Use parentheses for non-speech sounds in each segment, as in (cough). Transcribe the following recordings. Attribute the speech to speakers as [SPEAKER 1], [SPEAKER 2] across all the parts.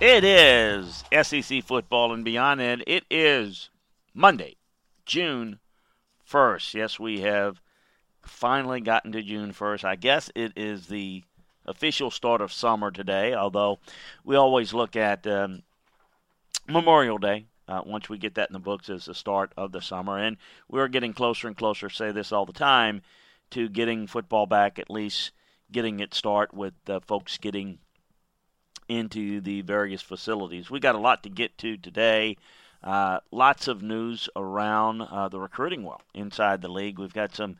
[SPEAKER 1] It is SEC football and beyond, and it is Monday, June 1st. Yes, we have finally gotten to June 1st. I guess it is the official start of summer today, although we always look at um, Memorial Day. Uh, once we get that in the books as the start of the summer, and we're getting closer and closer. Say this all the time to getting football back, at least getting it start with uh, folks getting into the various facilities. We got a lot to get to today. Uh, lots of news around uh, the recruiting world inside the league. We've got some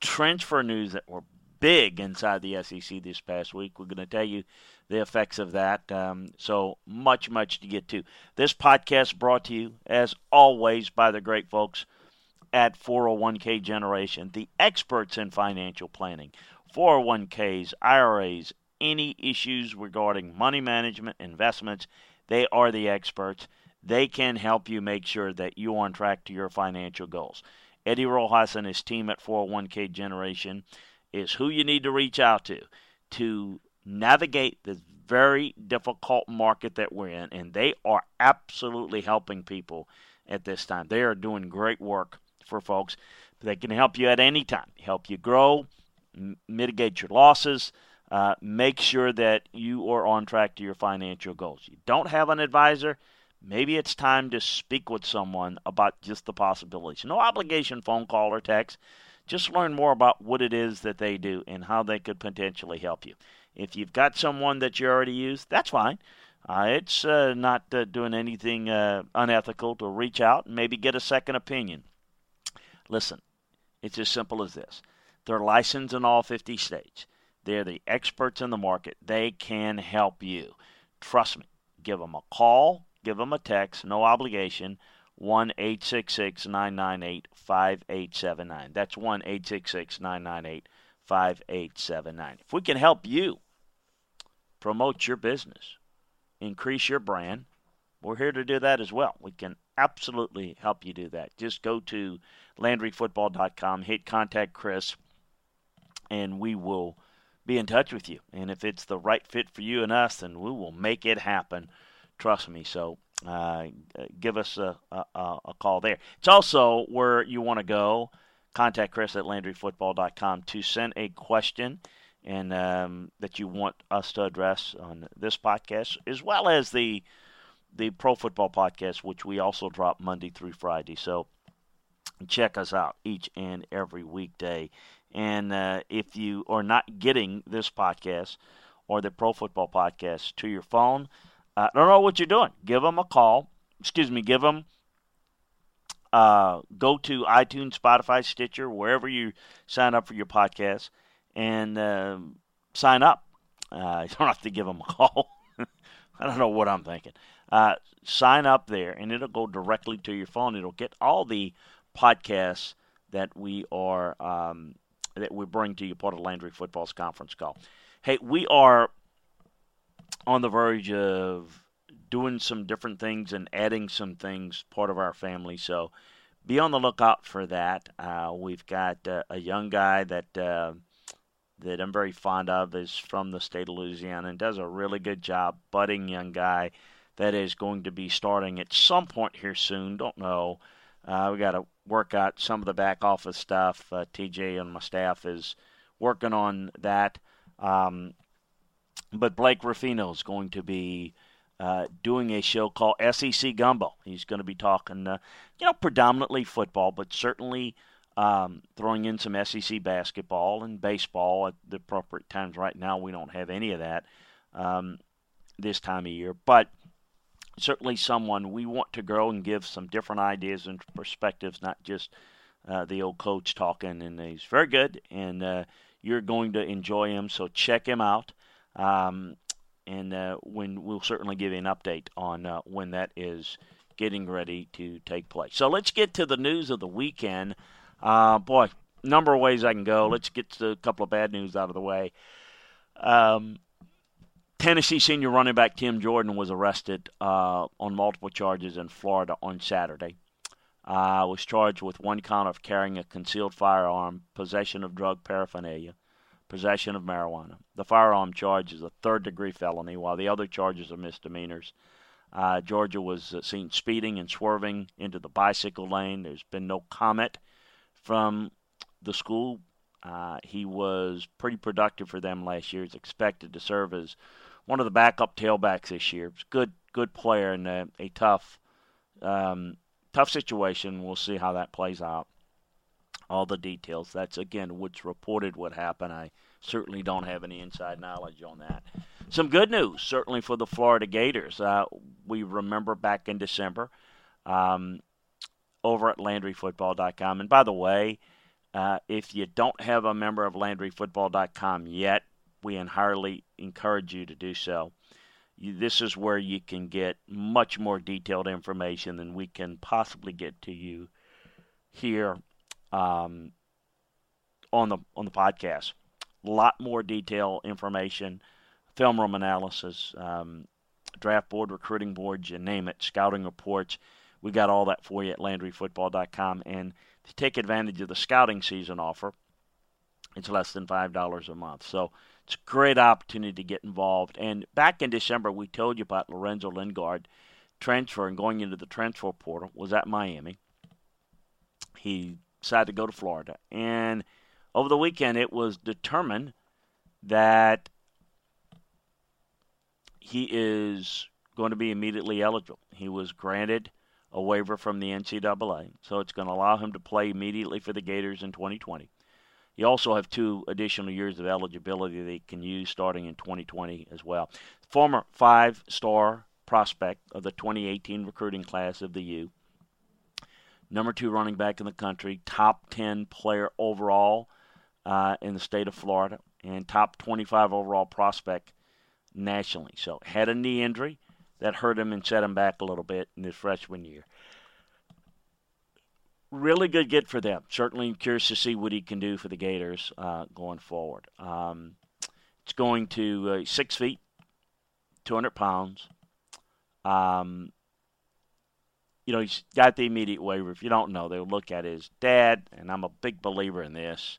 [SPEAKER 1] transfer news that were big inside the SEC this past week. We're going to tell you the effects of that. Um, so much, much to get to. This podcast brought to you, as always, by the great folks at 401k Generation, the experts in financial planning. 401ks, IRAs, any issues regarding money management, investments, they are the experts. They can help you make sure that you're on track to your financial goals. Eddie Rojas and his team at 401k Generation is who you need to reach out to to navigate this very difficult market that we're in, and they are absolutely helping people at this time. They are doing great work for folks. They can help you at any time, help you grow, m- mitigate your losses, uh, make sure that you are on track to your financial goals. You don't have an advisor, maybe it's time to speak with someone about just the possibilities. No obligation phone call or text. Just learn more about what it is that they do and how they could potentially help you. If you've got someone that you already use, that's fine. Uh, it's uh, not uh, doing anything uh, unethical to reach out and maybe get a second opinion. Listen, it's as simple as this. They're licensed in all 50 states. They're the experts in the market. They can help you. Trust me. Give them a call, give them a text, no obligation. 1 866 998 5879. That's 1 866 998 5879. If we can help you promote your business, increase your brand, we're here to do that as well. We can absolutely help you do that. Just go to LandryFootball.com, hit contact Chris, and we will be in touch with you. And if it's the right fit for you and us, then we will make it happen. Trust me. So uh, give us a, a, a, call there. It's also where you want to go. Contact Chris at LandryFootball.com to send a question and um, that you want us to address on this podcast, as well as the the Pro Football Podcast, which we also drop Monday through Friday. So check us out each and every weekday. And uh, if you are not getting this podcast or the Pro Football Podcast to your phone, I don't know what you're doing. Give them a call. Excuse me, give them. Uh, go to iTunes, Spotify, Stitcher, wherever you sign up for your podcast, and uh, sign up. Uh, (laughs) you don't have to give them a call. (laughs) I don't know what I'm thinking. Uh, sign up there, and it'll go directly to your phone. It'll get all the podcasts that we are um, that we bring to you part of Landry Football's conference call. Hey, we are on the verge of doing some different things and adding some things part of our family. So be on the lookout for that. Uh, we've got uh, a young guy that uh, that I'm very fond of is from the state of Louisiana and does a really good job, budding young guy that is going to be starting at some point here soon. Don't know. Uh, we got to work out some of the back office stuff. Uh, TJ and my staff is working on that. Um, but Blake Ruffino is going to be uh, doing a show called SEC Gumbo. He's going to be talking, uh, you know, predominantly football, but certainly um, throwing in some SEC basketball and baseball at the appropriate times. Right now, we don't have any of that um, this time of year, but certainly someone we want to grow and give some different ideas and perspectives, not just uh, the old coach talking. And he's very good, and uh, you're going to enjoy him. So check him out. Um, and uh, when we'll certainly give you an update on uh, when that is getting ready to take place. So let's get to the news of the weekend. Uh, boy, number of ways I can go. Let's get to a couple of bad news out of the way. Um, Tennessee senior running back Tim Jordan was arrested uh, on multiple charges in Florida on Saturday. Uh, was charged with one count of carrying a concealed firearm, possession of drug paraphernalia, possession of marijuana. The firearm charge is a third degree felony, while the other charges are misdemeanors. Uh, Georgia was uh, seen speeding and swerving into the bicycle lane. There's been no comment from the school. Uh, he was pretty productive for them last year. He's expected to serve as one of the backup tailbacks this year. Good, good player in a, a tough, um, tough situation. We'll see how that plays out. All the details. That's again what's reported what happened. I certainly don't have any inside knowledge on that. Some good news, certainly for the Florida Gators. Uh, we remember back in December um, over at LandryFootball.com. And by the way, uh, if you don't have a member of LandryFootball.com yet, we entirely encourage you to do so. You, this is where you can get much more detailed information than we can possibly get to you here um, on the on the podcast. A lot more detail information, film room analysis, um, draft board, recruiting boards, you name it, scouting reports. We got all that for you at LandryFootball.com. And to take advantage of the scouting season offer, it's less than five dollars a month. So it's a great opportunity to get involved. And back in December, we told you about Lorenzo Lingard transferring, going into the transfer portal, was at Miami. He decided to go to Florida. And over the weekend, it was determined that he is going to be immediately eligible. He was granted a waiver from the NCAA, so it's going to allow him to play immediately for the Gators in 2020. You also have two additional years of eligibility they can use starting in 2020 as well. Former five star prospect of the 2018 recruiting class of the U. Number two running back in the country, top 10 player overall uh, in the state of Florida, and top 25 overall prospect nationally. So, had a knee injury that hurt him and set him back a little bit in his freshman year really good get for them. Certainly curious to see what he can do for the Gators uh, going forward. Um, it's going to uh, six feet, 200 pounds. Um, you know, he's got the immediate waiver. If you don't know, they'll look at his dad, and I'm a big believer in this.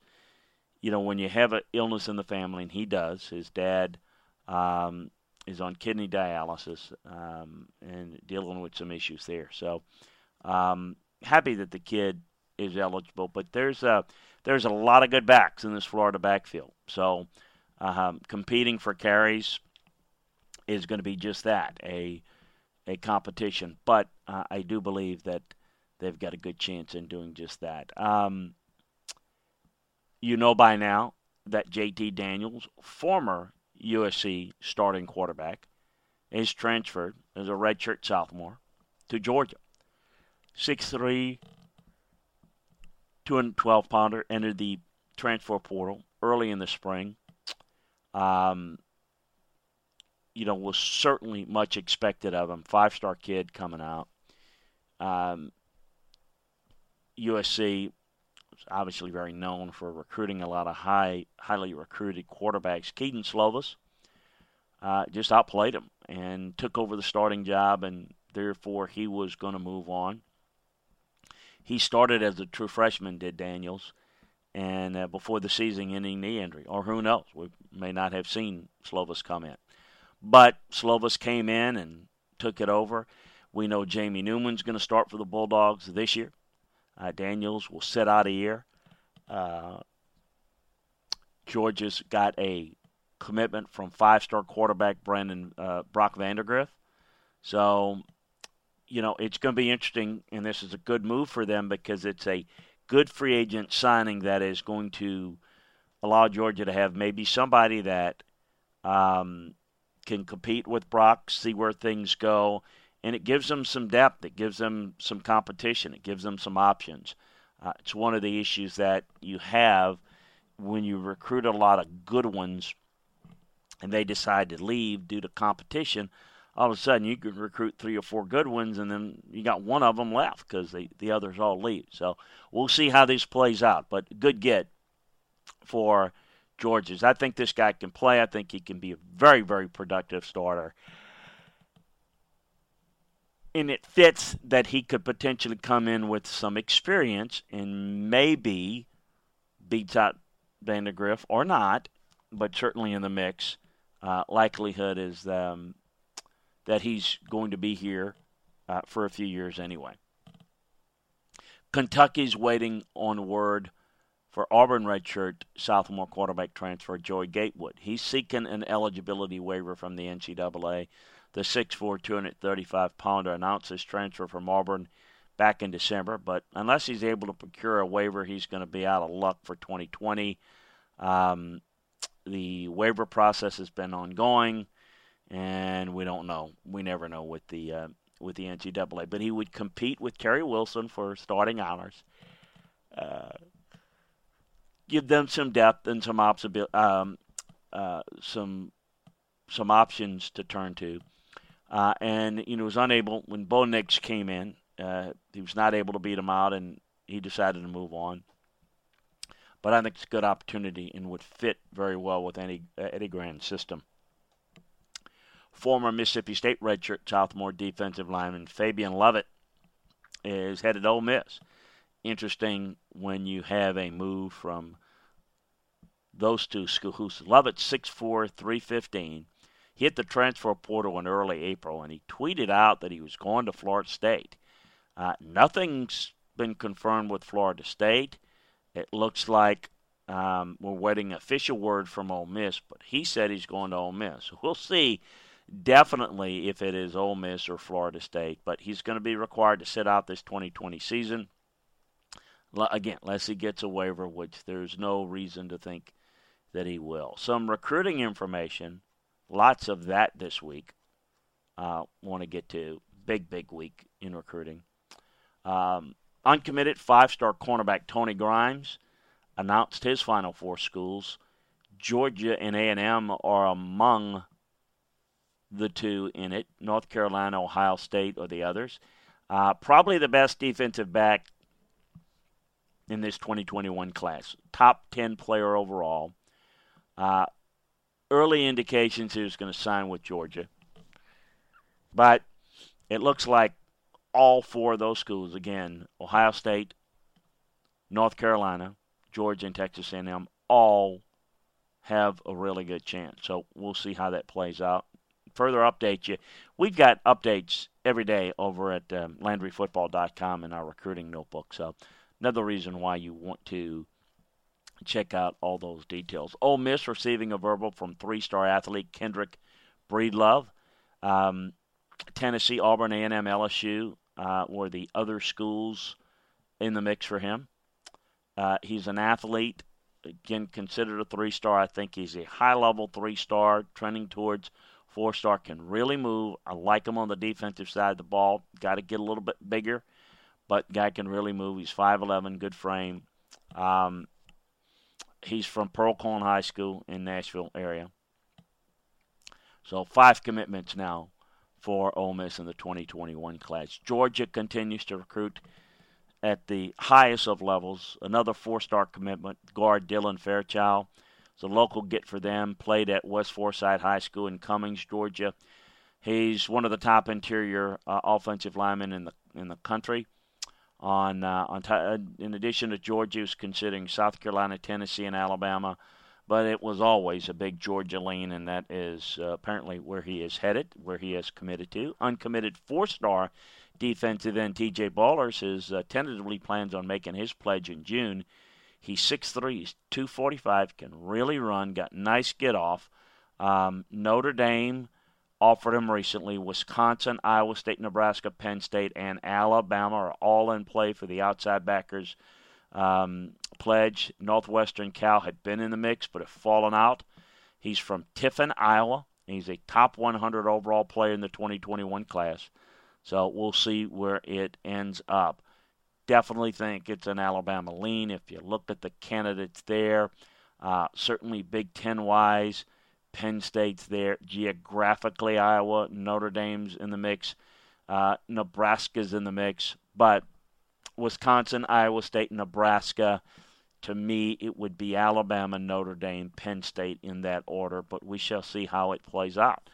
[SPEAKER 1] You know, when you have an illness in the family, and he does, his dad um, is on kidney dialysis um, and dealing with some issues there. So, um, happy that the kid is eligible, but there's a there's a lot of good backs in this Florida backfield. So um, competing for carries is going to be just that a a competition. But uh, I do believe that they've got a good chance in doing just that. Um, you know by now that JT Daniels, former USC starting quarterback, is transferred as a redshirt sophomore to Georgia. 6'3", 212 pounder, entered the transfer portal early in the spring. Um, you know, was certainly much expected of him. Five star kid coming out. Um, USC was obviously very known for recruiting a lot of high, highly recruited quarterbacks. Kedon Slovis, uh, just outplayed him and took over the starting job, and therefore he was going to move on. He started as a true freshman, did Daniels, and uh, before the season ending knee injury, or who knows, we may not have seen Slovis come in. But Slovis came in and took it over. We know Jamie Newman's going to start for the Bulldogs this year. Uh, Daniels will sit out a year. Uh, Georgia's got a commitment from five-star quarterback Brandon uh, Brock Vandagriff. So, you know, it's going to be interesting, and this is a good move for them because it's a good free agent signing that is going to allow Georgia to have maybe somebody that um, can compete with Brock, see where things go, and it gives them some depth. It gives them some competition. It gives them some options. Uh, it's one of the issues that you have when you recruit a lot of good ones and they decide to leave due to competition. All of a sudden, you could recruit three or four good ones, and then you got one of them left because the, the others all leave. So we'll see how this plays out. But good get for Georges. I think this guy can play. I think he can be a very, very productive starter and it fits that he could potentially come in with some experience and maybe beats out Vandagriff or not, but certainly in the mix. Uh, likelihood is um, that he's going to be here uh, for a few years anyway. Kentucky's waiting on word for Auburn redshirt sophomore quarterback transfer Joey Gatewood. He's seeking an eligibility waiver from the NCAA the 6'4", 235 pounder announced his transfer from Auburn back in December. But unless he's able to procure a waiver, he's going to be out of luck for 2020. Um, the waiver process has been ongoing, and we don't know. We never know with the uh, with the NCAA. But he would compete with Terry Wilson for starting honors. Uh, give them some depth and some um, uh, some some options to turn to. Uh, and you know was unable when Bo Nix came in. Uh, he was not able to beat him out, and he decided to move on. But I think it's a good opportunity and would fit very well with any uh, Eddie Gran's system. Former Mississippi State redshirt sophomore defensive lineman Fabian Lovett is headed to Ole Miss. Interesting when you have a move from those two schools. Lovett 6'4", 315 he hit the transfer portal in early April, and he tweeted out that he was going to Florida State. Uh, nothing's been confirmed with Florida State. It looks like um, we're waiting official word from Ole Miss, but he said he's going to Ole Miss. We'll see definitely if it is Ole Miss or Florida State, but he's going to be required to sit out this 2020 season. Again, unless he gets a waiver, which there's no reason to think that he will. Some recruiting information Lots of that this week. Uh, Want to get to big, big week in recruiting. Um, uncommitted five-star cornerback Tony Grimes announced his Final Four schools. Georgia and A&M are among the two in it. North Carolina, Ohio State or the others. Uh, probably the best defensive back in this 2021 class. Top 10 player overall. Uh, early indications he was going to sign with Georgia. But it looks like all four of those schools, again, Ohio State, North Carolina, Georgia, and Texas A&M, all have a really good chance. So we'll see how that plays out. Further update you. We've got updates every day over at um, LandryFootball.com in our recruiting notebook. So another reason why you want to check out all those details. Ole Miss receiving a verbal from three-star athlete Kendrick Breedlove. Um, Tennessee, Auburn, A&M, LSU uh, were the other schools in the mix for him. Uh, he's an athlete, again considered a three-star. I think he's a high-level three-star, trending towards four-star. Can really move. I like him on the defensive side of the ball. Got to get a little bit bigger, but guy can really move. He's 5'11", good frame. Um, he's from Pearl-Cohn High School in Nashville area. So five commitments now for Ole Miss in the 2021 class. Georgia continues to recruit at the highest of levels. Another four-star commitment, guard Dylan Fairchild, It's a local get for them. Played at West Forsyth High School in Cummings, Georgia. He's one of the top interior uh, offensive linemen in the in the country. On uh, on t- uh, in addition to Georgia, he was considering South Carolina, Tennessee, and Alabama, but it was always a big Georgia lean, and that is uh, apparently where he is headed, where he is committed to. Uncommitted four-star defensive end T.J. Bollers is uh, tentatively plans on making his pledge in June. He's 6'3", he's 245, can really run, got nice get off. Um, Notre Dame offered him recently. Wisconsin, Iowa State, Nebraska, Penn State, and Alabama are all in play for the outside backers um, pledge. Northwestern Cal had been in the mix but have fallen out. He's from Tiffin, Iowa. He's a top 100 overall player in the 2021 class. So we'll see where it ends up. Definitely think it's an Alabama lean. If you look at the candidates there, uh, certainly Big Ten wise, Penn State's there. Geographically, Iowa, Notre Dame's in the mix. Uh, Nebraska's in the mix. But Wisconsin, Iowa State, Nebraska, to me, it would be Alabama, Notre Dame, Penn State in that order. But we shall see how it plays out.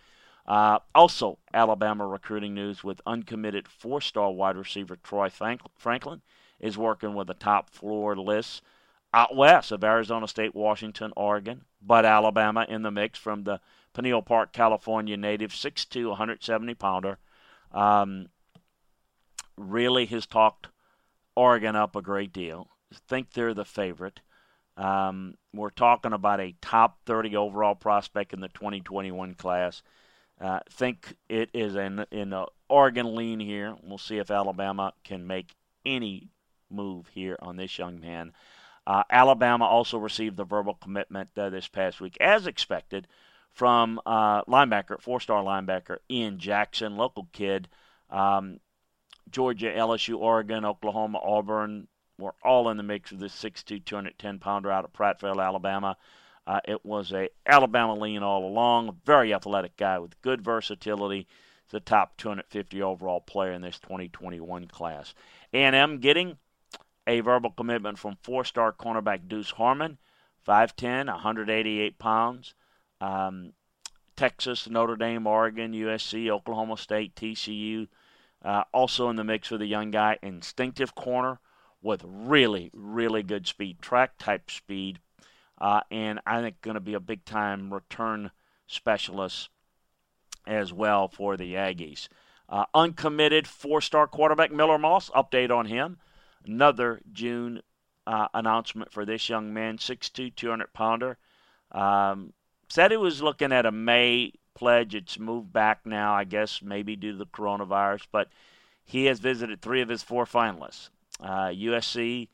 [SPEAKER 1] Uh, also, Alabama recruiting news with uncommitted four star wide receiver Troy Franklin is working with a top floor list out west of Arizona State, Washington, Oregon, but Alabama in the mix from the Menlo Park, California native, 6'2, 170 pounder. Um, really has talked Oregon up a great deal. Think they're the favorite. Um, we're talking about a top 30 overall prospect in the 2021 class. Uh, think it is an in a Oregon lean here. We'll see if Alabama can make any move here on this young man. Uh, Alabama also received the verbal commitment uh, this past week, as expected, from uh, linebacker, four-star linebacker Ian Jackson, local kid. Um, Georgia, LSU, Oregon, Oklahoma, Auburn were all in the mix with this 6'2", 210 pounder out of Prattville, Alabama. Uh, it was a Alabama lean all along. Very athletic guy with good versatility. The top 250 overall player in this 2021 class. A&M getting a verbal commitment from four-star cornerback Deuce Harmon, 5'10", 188 pounds. Um, Texas, Notre Dame, Oregon, USC, Oklahoma State, TCU, uh, also in the mix with a young guy, instinctive corner with really, really good speed, track type speed, uh, and I think going to be a big time return specialist as well for the Aggies. Uh, uncommitted four star quarterback Miller Moss, update on him another June uh, announcement for this young man, 6'2", 200 pounder. Um, said he was looking at a May pledge. It's moved back now, I guess, maybe due to the coronavirus. But he has visited three of his four finalists uh, USC,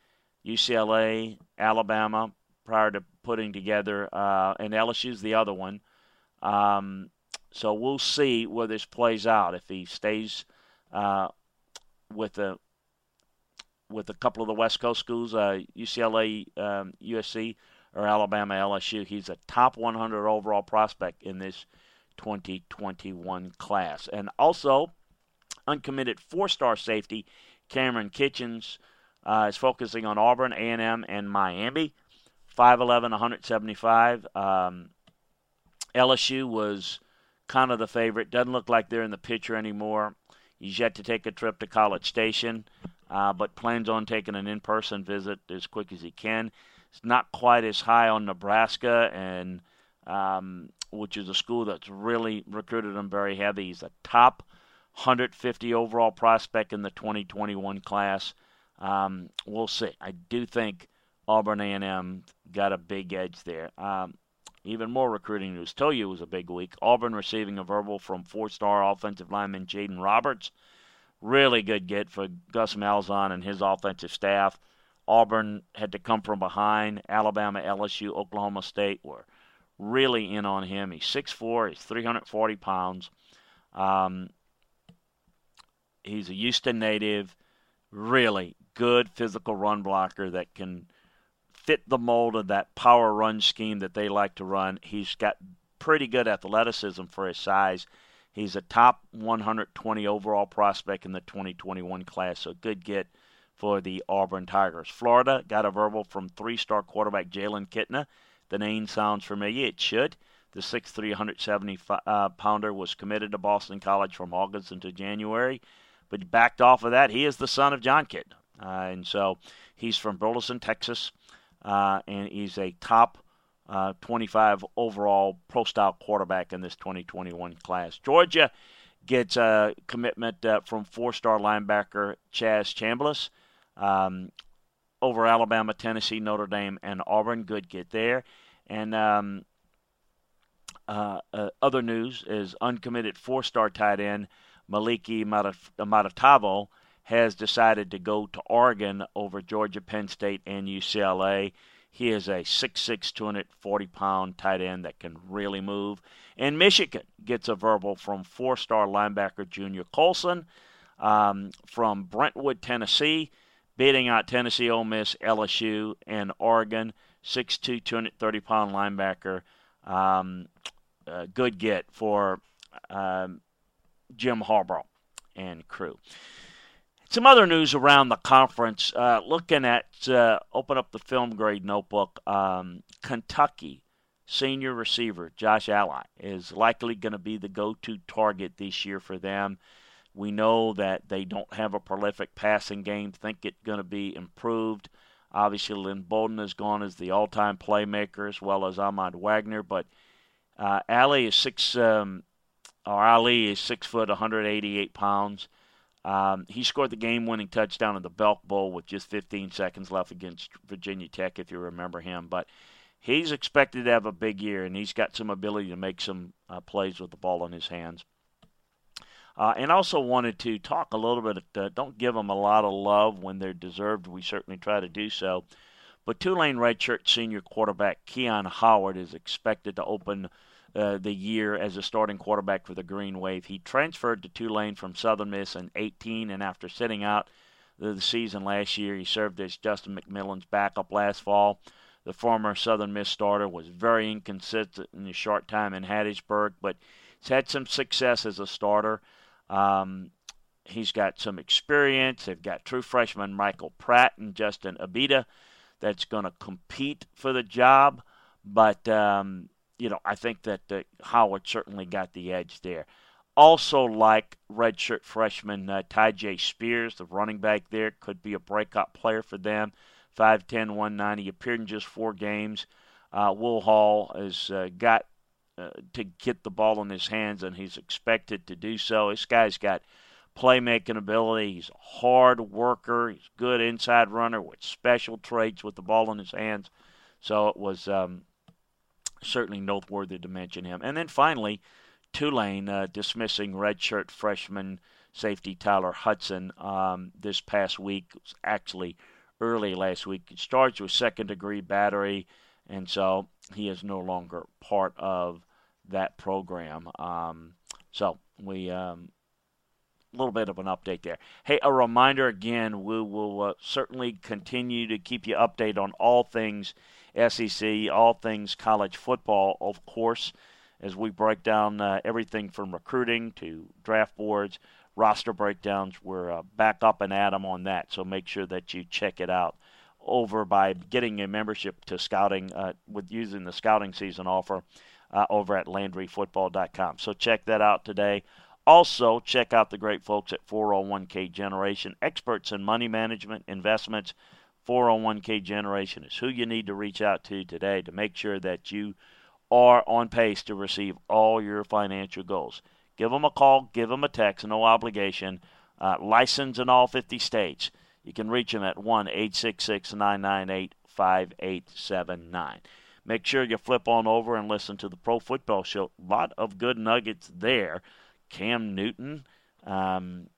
[SPEAKER 1] UCLA, Alabama, prior to putting together, uh, and LSU's the other one. Um, so we'll see where this plays out. If he stays uh, with the with a couple of the West Coast schools, uh, UCLA, um, USC, or Alabama, LSU. He's a top 100 overall prospect in this 2021 class. And also, uncommitted four-star safety Cameron Kitchens uh, is focusing on Auburn, A&M, and Miami. 5'11", 175. Um, LSU was kind of the favorite. Doesn't look like they're in the picture anymore. He's yet to take a trip to College Station uh, but plans on taking an in-person visit as quick as he can. It's not quite as high on Nebraska, and um, which is a school that's really recruited him very heavy. He's a top 150 overall prospect in the 2021 class. Um, we'll see. I do think Auburn A&M got a big edge there. Um, even more recruiting news. you, was a big week. Auburn receiving a verbal from four-star offensive lineman Jaden Roberts really good get for Gus Malzahn and his offensive staff. Auburn had to come from behind. Alabama, LSU, Oklahoma State were really in on him. He's 6'4", he's 340 pounds. Um, he's a Houston native, really good physical run blocker that can fit the mold of that power run scheme that they like to run. He's got pretty good athleticism for his size. He's a top 120 overall prospect in the 2021 class, so good get for the Auburn Tigers. Florida got a verbal from three-star quarterback Jalen Kitna, the name sounds familiar. It should. The 6'3", 170 uh, pounder was committed to Boston College from August into January, but backed off of that. He is the son of Jon Kitna, uh, and so he's from Burleson, Texas, uh, and he's a top uh, 25 overall pro style quarterback in this 2021 class. Georgia gets a commitment uh, from four star linebacker Chaz Chambliss. Um, over Alabama, Tennessee, Notre Dame, and Auburn. Good get there. And um, uh, uh, other news is uncommitted four star tight end Moliki Matavao has decided to go to Oregon over Georgia, Penn State, and UCLA. He is a 6'6", 240 pound tight end that can really move. And Michigan gets a verbal from four star linebacker Junior Colson um, from Brentwood, Tennessee, beating out Tennessee, Ole Miss, LSU, and Oregon. 6'2", 230 pound linebacker. Um, good get for um, Jim Harbaugh and crew. Some other news around the conference. Uh, looking at uh, open up the film grade notebook. Um, Kentucky senior receiver Josh Ali is likely going to be the go-to target this year for them. We know that they don't have a prolific passing game. Think it's going to be improved. Obviously, Lynn Bowden has gone as the all-time playmaker as well as Ahmad Wagner. But uh, is six, um, or Ali is six foot, 188 pounds. Um, he scored the game-winning touchdown in the Belk Bowl with just 15 seconds left against Virginia Tech, if you remember him. But he's expected to have a big year, and he's got some ability to make some uh, plays with the ball in his hands. Uh, and also wanted to talk a little bit. Uh, don't give them a lot of love when they're deserved. We certainly try to do so. But Tulane redshirt senior quarterback Keon Howard is expected to open uh, the year as a starting quarterback for the Green Wave. He transferred to Tulane from Southern Miss in 18, and after sitting out the, the season last year, he served as Justin McMillan's backup last fall. The former Southern Miss starter was very inconsistent in his short time in Hattiesburg, but he's had some success as a starter. Um, he's got some experience. They've got true freshman Michael Pratt and Justin Ibieta that's going to compete for the job. But um, you know, I think that uh, Howard certainly got the edge there. Also, like redshirt freshman uh, Tyjae Spears, the running back there, could be a breakout player for them. 5'10", 190, appeared in just four games. Uh, Will Hall has uh, got uh, to get the ball in his hands, and he's expected to do so. This guy's got playmaking ability. He's a hard worker. He's a good inside runner with special traits with the ball in his hands. So it was um, certainly noteworthy to mention him. And then finally, Tulane uh, dismissing redshirt freshman safety Tyler Hudson um, this past week. Actually early last week. He's charged with second degree battery, and so he is no longer part of that program. Um, so we. Um, a little bit of an update there. Hey, a reminder again, we will uh, certainly continue to keep you updated on all things SEC, all things college football, of course, as we break down uh, everything from recruiting to draft boards, roster breakdowns. We're uh, back up and at them on that, so make sure that you check it out over by getting a membership to scouting uh, with using the scouting season offer uh, over at LandryFootball.com. So check that out today. Also, check out the great folks at 401k Generation, experts in money management, investments, 401k generation is who you need to reach out to today to make sure that you are on pace to receive all your financial goals. Give them a call, give them a text, no obligation. Uh, license in all 50 states. You can reach them at 1 866 998 5879. Make sure you flip on over and listen to the Pro Football Show. A lot of good nuggets there. Cam Newton um,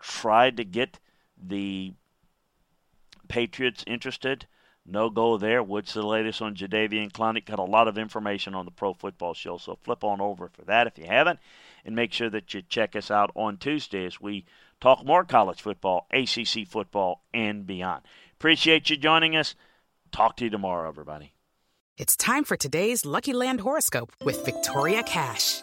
[SPEAKER 1] tried to get the Patriots interested. No go there. What's the latest on Jadeveon Clowney? Got a lot of information on the Pro Football Show, so flip on over for that if you haven't, and make sure that you check us out on Tuesday as we talk more college football, ACC football, and beyond. Appreciate you joining us. Talk to you tomorrow, everybody.
[SPEAKER 2] It's time for today's Lucky Land horoscope with Victoria Cash.